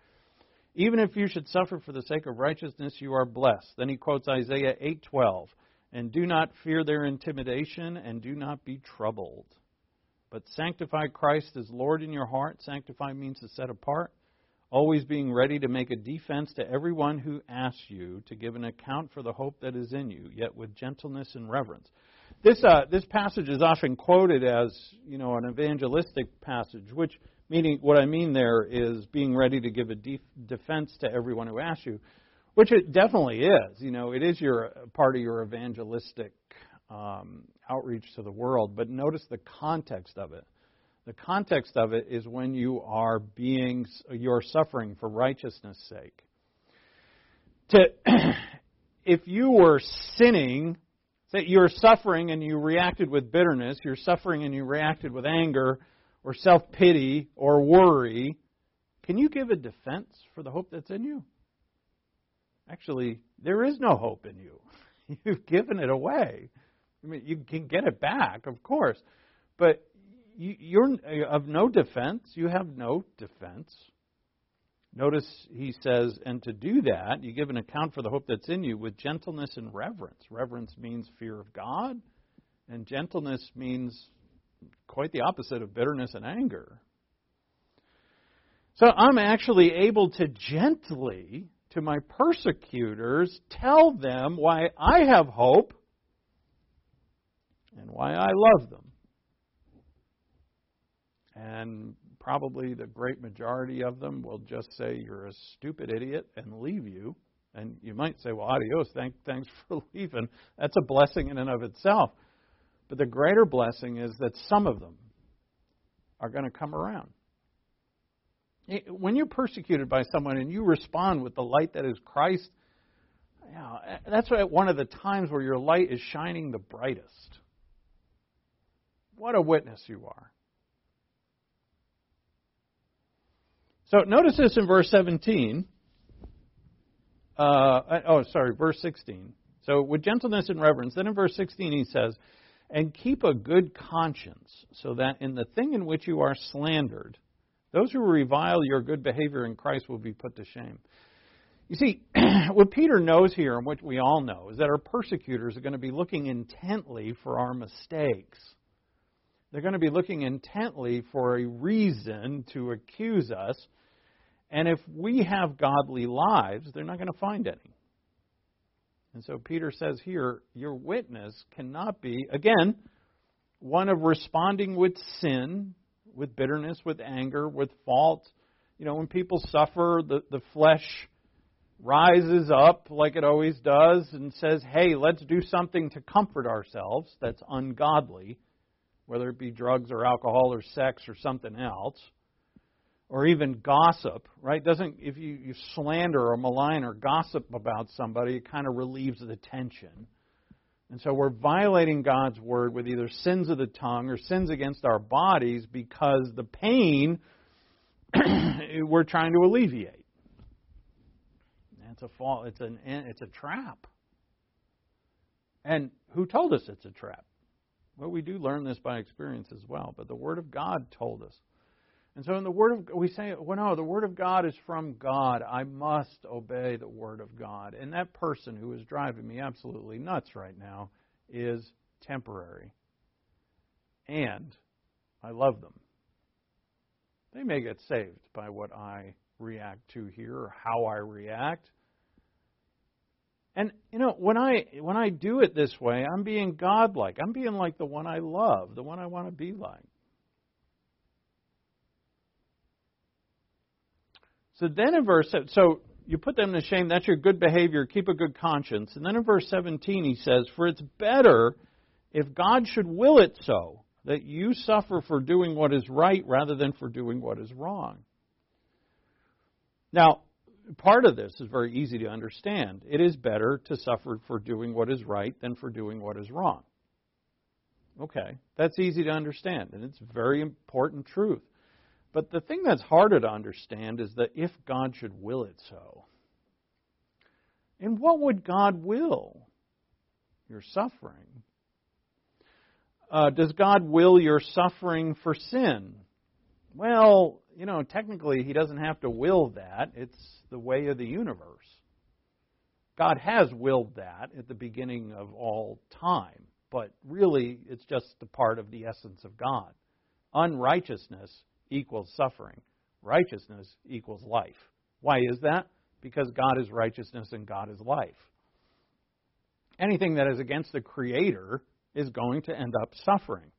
Even if you should suffer for the sake of righteousness, you are blessed. Then he quotes Isaiah 8:12, "And do not fear their intimidation, and do not be troubled, but sanctify Christ as Lord in your heart. Sanctify means to set apart always being ready to make a defense to everyone who asks you to give an account for the hope that is in you, yet with gentleness and reverence. This uh, this passage is often quoted as you know an evangelistic passage, which meaning what I mean there is being ready to give a def- defense to everyone who asks you, which it definitely is. You know, it is your part of your evangelistic um, outreach to the world. But notice the context of it. The context of it is when you are being you're suffering for righteousness' sake. To if you were sinning, that you're suffering and you reacted with bitterness, you're suffering and you reacted with anger or self-pity or worry, can you give a defense for the hope that's in you? Actually, there is no hope in you. You've given it away. I mean, you can get it back, of course, but you're uh, of no defense. You have no defense. Notice he says, and to do that, you give an account for the hope that's in you with gentleness and reverence. Reverence means fear of God, and gentleness means quite the opposite of bitterness and anger. So I'm actually able to gently, to my persecutors, tell them why I have hope and why I love them. And probably the great majority of them will just say you're a stupid idiot and leave you. And you might say, well, adios, thank, thanks for leaving. That's a blessing in and of itself. But the greater blessing is that some of them are going to come around. When you're persecuted by someone and you respond with the light that is Christ, you know, that's one of the times where your light is shining the brightest. What a witness you are. So notice this in verse 17. Uh, oh, sorry, verse 16. So with gentleness and reverence. Then in verse 16 he says, And keep a good conscience, so that in the thing in which you are slandered, those who revile your good behavior in Christ will be put to shame. You see, what Peter knows here, and what we all know, is that our persecutors are going to be looking intently for our mistakes. They're going to be looking intently for a reason to accuse us and if we have godly lives, they're not going to find any. And so Peter says here, your witness cannot be, again, one of responding with sin, with bitterness, with anger, with fault. You know, when people suffer, the, the flesh rises up like it always does and says, hey, let's do something to comfort ourselves that's ungodly, whether it be drugs or alcohol or sex or something else or even gossip, right? Doesn't if you, you slander or malign or gossip about somebody, it kind of relieves the tension. And so we're violating God's word with either sins of the tongue or sins against our bodies because the pain we're trying to alleviate. It's a fall. It's an. It's a trap. And who told us it's a trap? Well, we do learn this by experience as well. But the Word of God told us and so in the Word of we say, well, no, the Word of God is from God. I must obey the Word of God. And that person who is driving me absolutely nuts right now is temporary. And I love them. They may get saved by what I react to here or how I react. And you know, when I when I do it this way, I'm being godlike. I'm being like the one I love, the one I want to be like. So then in verse so you put them to shame, that's your good behavior, keep a good conscience. And then in verse 17 he says, For it's better if God should will it so, that you suffer for doing what is right rather than for doing what is wrong. Now, part of this is very easy to understand. It is better to suffer for doing what is right than for doing what is wrong. Okay, that's easy to understand, and it's very important truth. But the thing that's harder to understand is that if God should will it so. And what would God will? Your suffering. Uh, does God will your suffering for sin? Well, you know, technically, He doesn't have to will that. It's the way of the universe. God has willed that at the beginning of all time, but really, it's just a part of the essence of God. Unrighteousness equals suffering, righteousness equals life. Why is that? Because God is righteousness and God is life. Anything that is against the Creator is going to end up suffering.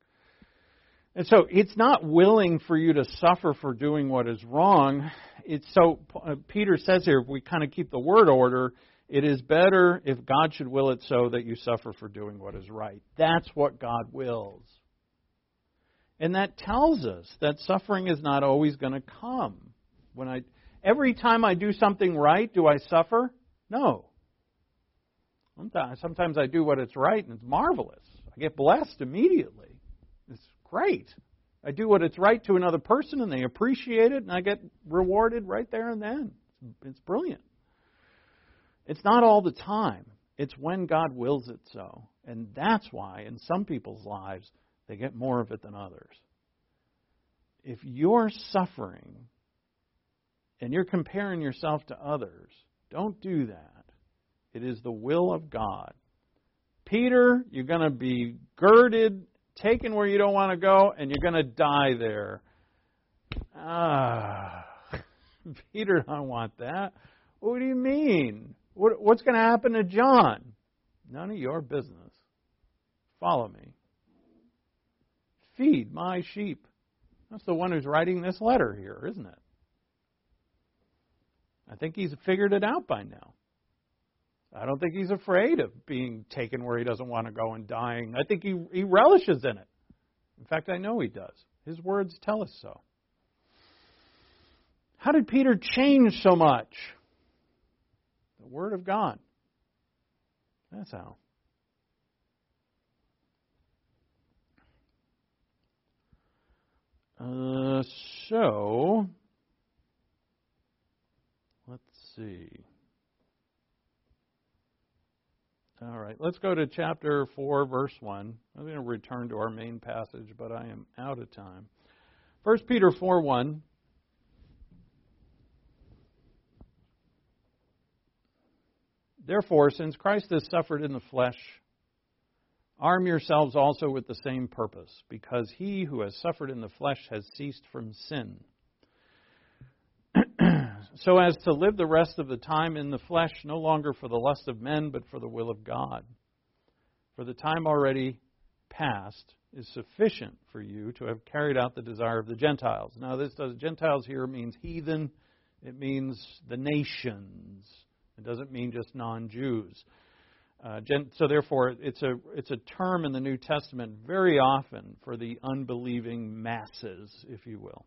And so it's not willing for you to suffer for doing what is wrong. It's so uh, Peter says here, if we kind of keep the word order, it is better if God should will it so that you suffer for doing what is right. That's what God wills. And that tells us that suffering is not always going to come. When I every time I do something right, do I suffer? No. Sometimes, I do what it's right and it's marvelous. I get blessed immediately. It's great. I do what it's right to another person and they appreciate it and I get rewarded right there and then. It's brilliant. It's not all the time. It's when God wills it so. And that's why in some people's lives they get more of it than others. If you're suffering and you're comparing yourself to others, don't do that. It is the will of God. Peter, you're going to be girded, taken where you don't want to go, and you're going to die there. Ah, Peter, I want that. What do you mean? What, what's going to happen to John? None of your business. Follow me. Feed my sheep. That's the one who's writing this letter here, isn't it? I think he's figured it out by now. I don't think he's afraid of being taken where he doesn't want to go and dying. I think he, he relishes in it. In fact, I know he does. His words tell us so. How did Peter change so much? The Word of God. That's how. Uh, so, let's see. All right, let's go to chapter 4, verse 1. I'm going to return to our main passage, but I am out of time. 1 Peter 4 1. Therefore, since Christ has suffered in the flesh, arm yourselves also with the same purpose, because he who has suffered in the flesh has ceased from sin so as to live the rest of the time in the flesh, no longer for the lust of men, but for the will of God. For the time already past is sufficient for you to have carried out the desire of the Gentiles. Now, this does Gentiles here means heathen. It means the nations. It doesn't mean just non-Jews. Uh, so therefore, it's a it's a term in the New Testament very often for the unbelieving masses, if you will.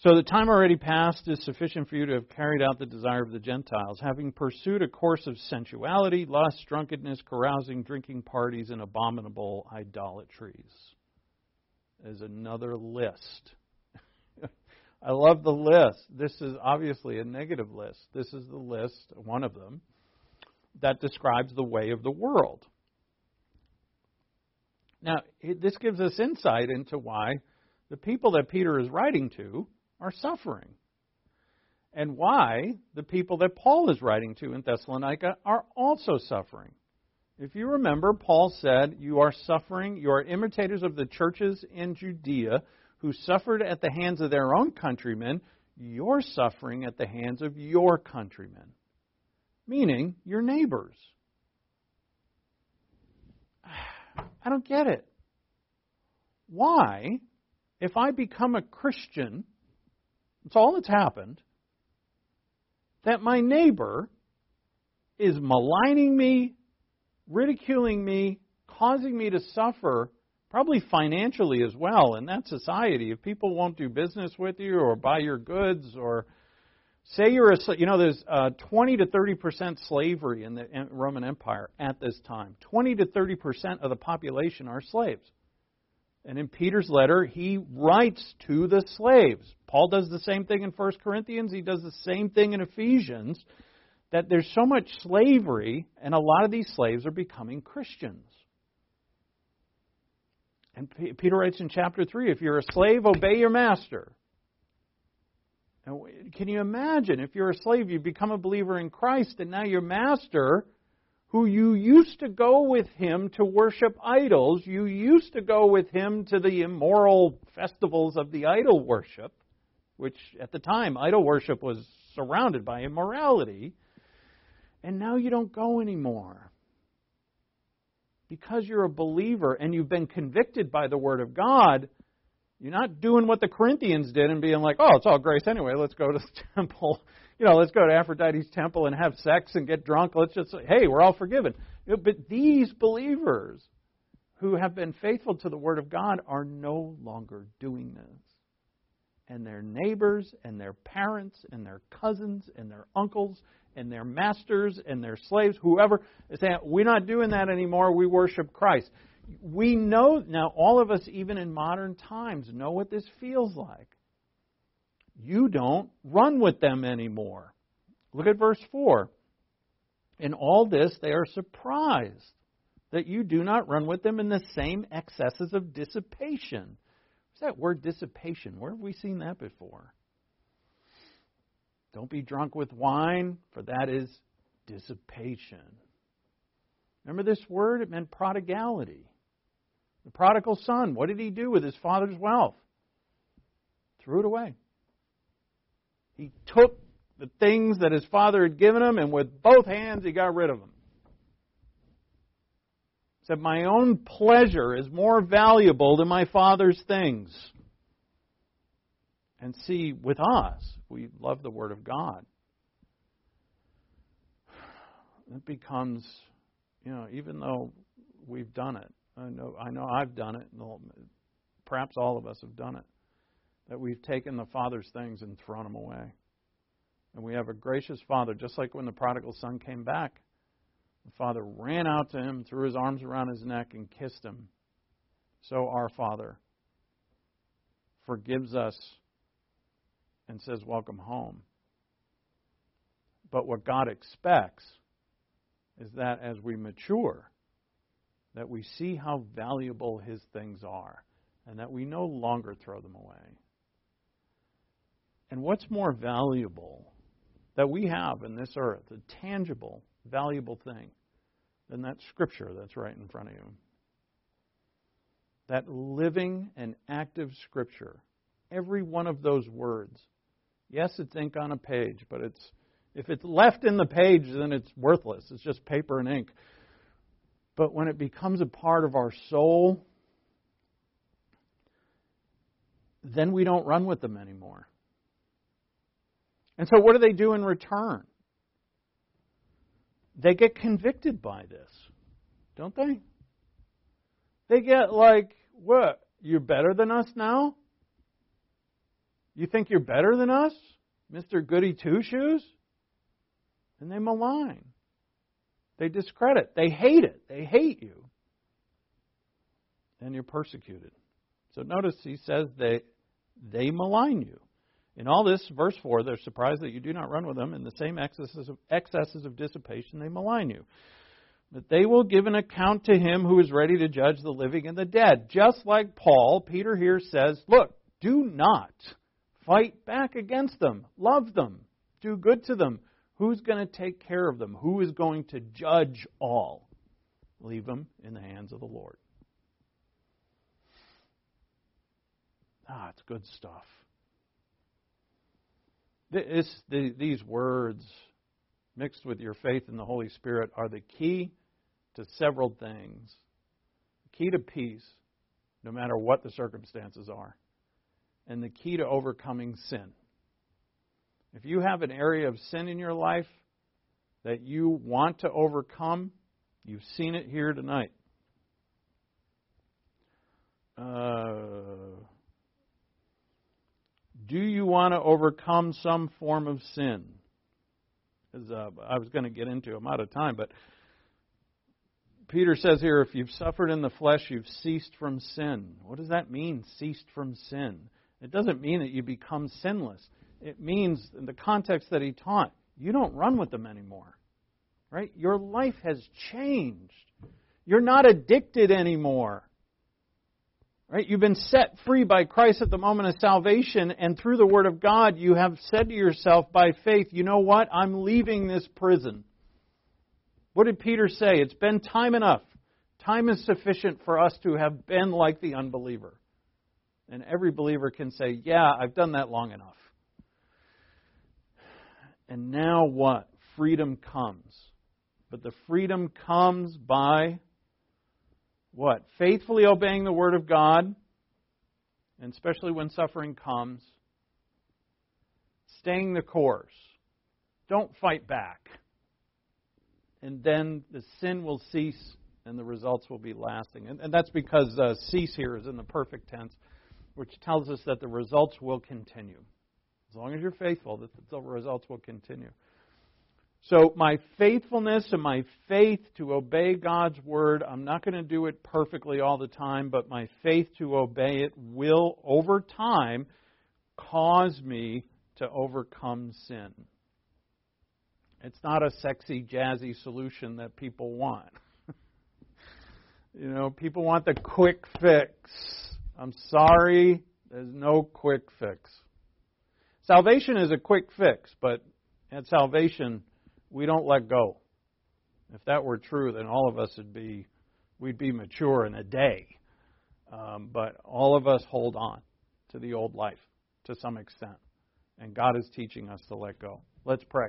So the time already past is sufficient for you to have carried out the desire of the Gentiles, having pursued a course of sensuality, lust, drunkenness, carousing, drinking parties, and abominable idolatries. There's another list. I love the list. This is obviously a negative list. This is the list, one of them, that describes the way of the world. Now, this gives us insight into why the people that Peter is writing to are suffering. And why the people that Paul is writing to in Thessalonica are also suffering. If you remember, Paul said, You are suffering, you are imitators of the churches in Judea who suffered at the hands of their own countrymen. You're suffering at the hands of your countrymen, meaning your neighbors. I don't get it. Why, if I become a Christian, that's all that's happened. That my neighbor is maligning me, ridiculing me, causing me to suffer probably financially as well in that society. If people won't do business with you or buy your goods or say you're a, you know, there's uh, 20 to 30 percent slavery in the Roman Empire at this time. 20 to 30 percent of the population are slaves. And in Peter's letter, he writes to the slaves. Paul does the same thing in 1 Corinthians. He does the same thing in Ephesians. That there's so much slavery, and a lot of these slaves are becoming Christians. And Peter writes in chapter 3 if you're a slave, obey your master. Can you imagine? If you're a slave, you become a believer in Christ, and now your master, who you used to go with him to worship idols, you used to go with him to the immoral festivals of the idol worship, which at the time, idol worship was surrounded by immorality, and now you don't go anymore. Because you're a believer and you've been convicted by the Word of God, you're not doing what the Corinthians did and being like, oh, it's all grace anyway. Let's go to the temple. You know, let's go to Aphrodite's temple and have sex and get drunk. Let's just say, hey, we're all forgiven. But these believers who have been faithful to the Word of God are no longer doing this. And their neighbors and their parents and their cousins and their uncles and their masters and their slaves, whoever, is saying, We're not doing that anymore. We worship Christ. We know, now, all of us, even in modern times, know what this feels like. You don't run with them anymore. Look at verse 4. In all this, they are surprised that you do not run with them in the same excesses of dissipation. What's that word dissipation? Where have we seen that before? Don't be drunk with wine, for that is dissipation. Remember this word? It meant prodigality. The prodigal son, what did he do with his father's wealth? Threw it away. He took the things that his father had given him, and with both hands he got rid of them. Said, My own pleasure is more valuable than my father's things. And see, with us, we love the Word of God. It becomes, you know, even though we've done it, I know, I know I've done it, and perhaps all of us have done it, that we've taken the Father's things and thrown them away. And we have a gracious Father, just like when the prodigal son came back. The Father ran out to him, threw his arms around his neck, and kissed him. So our Father forgives us and says, Welcome home. But what God expects is that as we mature, that we see how valuable His things are and that we no longer throw them away. And what's more valuable that we have in this earth, a tangible, valuable thing, than that scripture that's right in front of you? That living and active scripture, every one of those words Yes, it's ink on a page, but it's if it's left in the page, then it's worthless. It's just paper and ink. But when it becomes a part of our soul, then we don't run with them anymore. And so, what do they do in return? They get convicted by this, don't they? They get like, what? You're better than us now? You think you're better than us, Mr. Goody Two Shoes? And they malign. They discredit. They hate it. They hate you. And you're persecuted. So notice he says they they malign you. In all this, verse 4, they're surprised that you do not run with them. In the same excesses of, excesses of dissipation, they malign you. But they will give an account to him who is ready to judge the living and the dead. Just like Paul, Peter here says, Look, do not Fight back against them. Love them. Do good to them. Who's going to take care of them? Who is going to judge all? Leave them in the hands of the Lord. Ah, it's good stuff. This, the, these words, mixed with your faith in the Holy Spirit, are the key to several things. The key to peace, no matter what the circumstances are and the key to overcoming sin. If you have an area of sin in your life that you want to overcome, you've seen it here tonight. uh, do you want to overcome some form of sin? As uh, I was going to get into, I'm out of time, but Peter says here, if you've suffered in the flesh, you've ceased from sin. What does that mean, ceased from sin? It doesn't mean that you become sinless. It means, in the context that he taught, you don't run with them anymore. Right? Your life has changed. You're not addicted anymore. Right? You've been set free by Christ at the moment of salvation, and through the Word of God, you have said to yourself by faith, you know what? I'm leaving this prison. What did Peter say? It's been time enough. Time is sufficient for us to have been like the unbeliever. And every believer can say, Yeah, I've done that long enough. And now what? Freedom comes. But the freedom comes by what? Faithfully obeying the Word of God, and especially when suffering comes, staying the course. Don't fight back. And then the sin will cease and the results will be lasting. And, and that's because uh, cease here is in the perfect tense, which tells us that the results will continue. As long as you're faithful, the, the results will continue. So, my faithfulness and my faith to obey God's word, I'm not going to do it perfectly all the time, but my faith to obey it will, over time, cause me to overcome sin. It's not a sexy, jazzy solution that people want. you know, people want the quick fix. I'm sorry, there's no quick fix. Salvation is a quick fix, but at salvation, we don't let go. If that were true, then all of us would be we'd be mature in a day. Um, but all of us hold on to the old life to some extent, and God is teaching us to let go. Let's pray.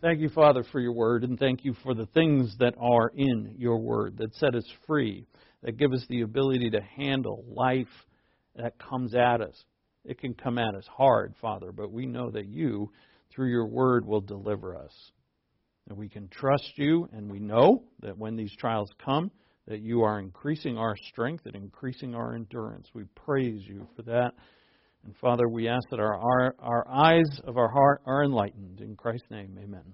Thank you, Father, for your word, and thank you for the things that are in your word that set us free, that give us the ability to handle life that comes at us. It can come at us hard, Father, but we know that you, through your word, will deliver us. And we can trust you, and we know that when these trials come, that you are increasing our strength and increasing our endurance. We praise you for that. And Father, we ask that our, our, our eyes of our heart are enlightened. In Christ's name, amen.